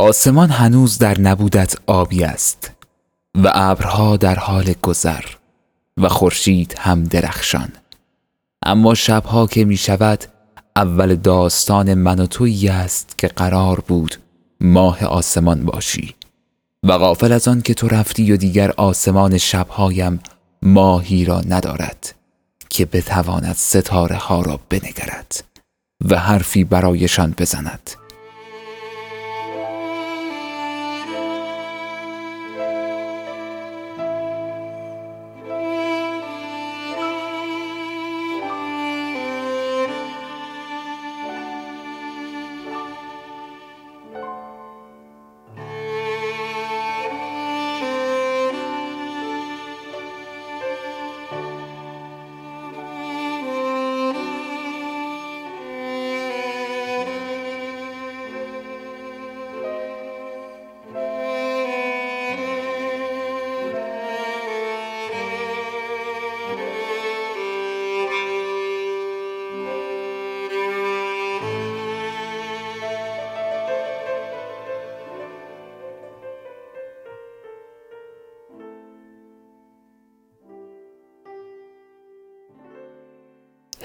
آسمان هنوز در نبودت آبی است و ابرها در حال گذر و خورشید هم درخشان. اما شبها که می شود اول داستان من و تویی است که قرار بود ماه آسمان باشی. و غافل از آن که تو رفتی و دیگر آسمان شبهایم ماهی را ندارد که بتواند ستاره ها را بنگرد و حرفی برایشان بزند.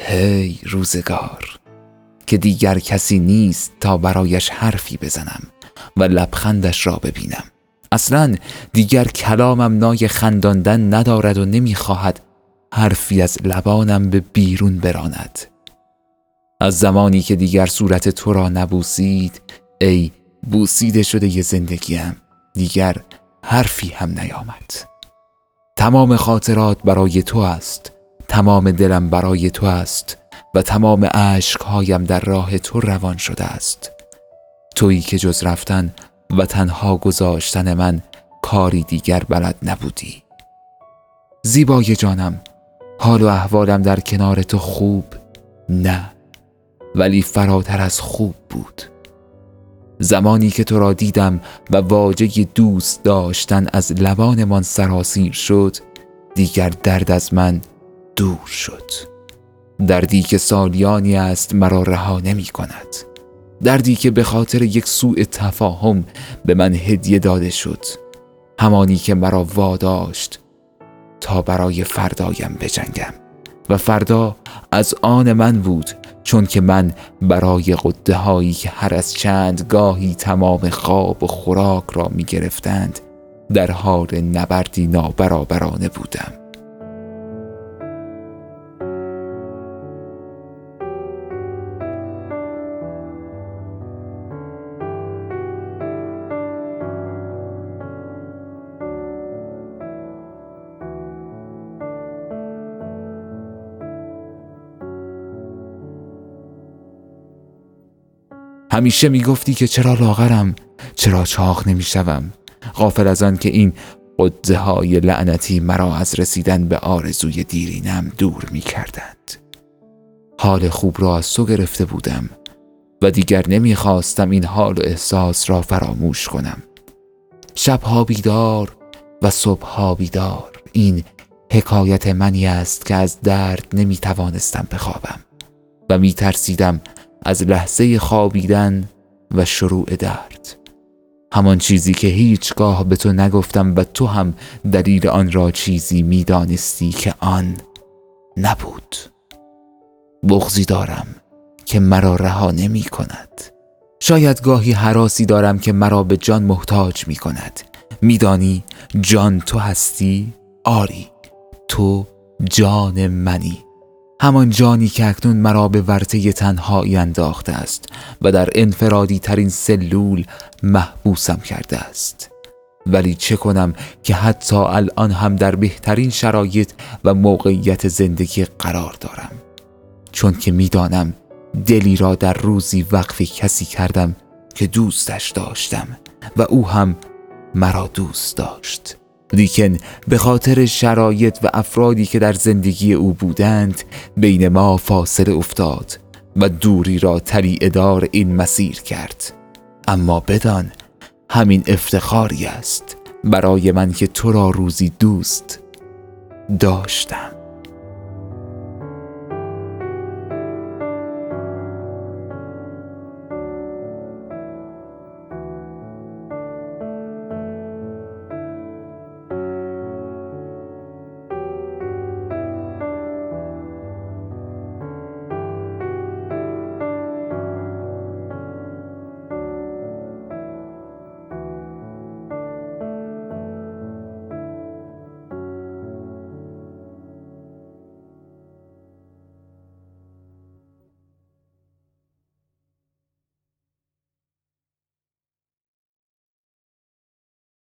هی روزگار که دیگر کسی نیست تا برایش حرفی بزنم و لبخندش را ببینم. اصلا دیگر کلامم نای خنداندن ندارد و نمی‌خواهد حرفی از لبانم به بیرون براند. از زمانی که دیگر صورت تو را نبوسید ای بوسیده شده ی زندگیم دیگر حرفی هم نیامد. تمام خاطرات برای تو است. تمام دلم برای تو است و تمام عشقهایم در راه تو روان شده است. تویی که جز رفتن و تنها گذاشتن من کاری دیگر بلد نبودی. زیبای جانم حال و احوالم در کنار تو خوب نه ولی فراتر از خوب بود. زمانی که تو را دیدم و واجه دوست داشتن از لبانمان سراسیر شد دیگر درد از من دور شد. دردی که سالیانی است مرا رها نمی کند. دردی که به خاطر یک سوء تفاهم به من هدیه داده شد. همانی که مرا واداشت تا برای فردایم بجنگم. و فردا از آن من بود چون که من برای قده هایی که هر از چند گاهی تمام خواب و خوراک را می گرفتند در حال نبردی نابرابرانه بودم. همیشه می‌گفتی که چرا لاغرم چرا چاق نمی‌شوم غافل از آن که این قده های لعنتی مرا از رسیدن به آرزوی دیرینم دور می کردند. حال خوب را از تو گرفته بودم و دیگر نمی‌خواستم این حال و احساس را فراموش کنم شبها بیدار و صبحها بیدار این حکایت منی است که از درد نمی توانستم بخوابم و می ترسیدم از لحظه خوابیدن و شروع درد. همان چیزی که هیچگاه به تو نگفتم و تو هم دلیل آن را چیزی می‌دانستی که آن نبود. بغزی دارم که مرا رها نمی کند شاید گاهی حراسی دارم که مرا به جان محتاج می کند میدانی جان تو هستی؟ آری تو جان منی. همان جانی که اکنون مرا به ورطه تنهایی انداخته است و در انفرادی ترین سلول محبوسم کرده است. ولی چه کنم که حتی الان هم در بهترین شرایط و موقعیت زندگی قرار دارم. چون که می‌دانم دلی را در روزی وقف کسی کردم که دوستش داشتم و او هم مرا دوست داشت. لیکن به خاطر شرایط و افرادی که در زندگی او بودند بین ما فاصله افتاد و دوری را ادار این مسیر کرد. اما بدان همین افتخاری است برای من که تو را روزی دوست داشتم.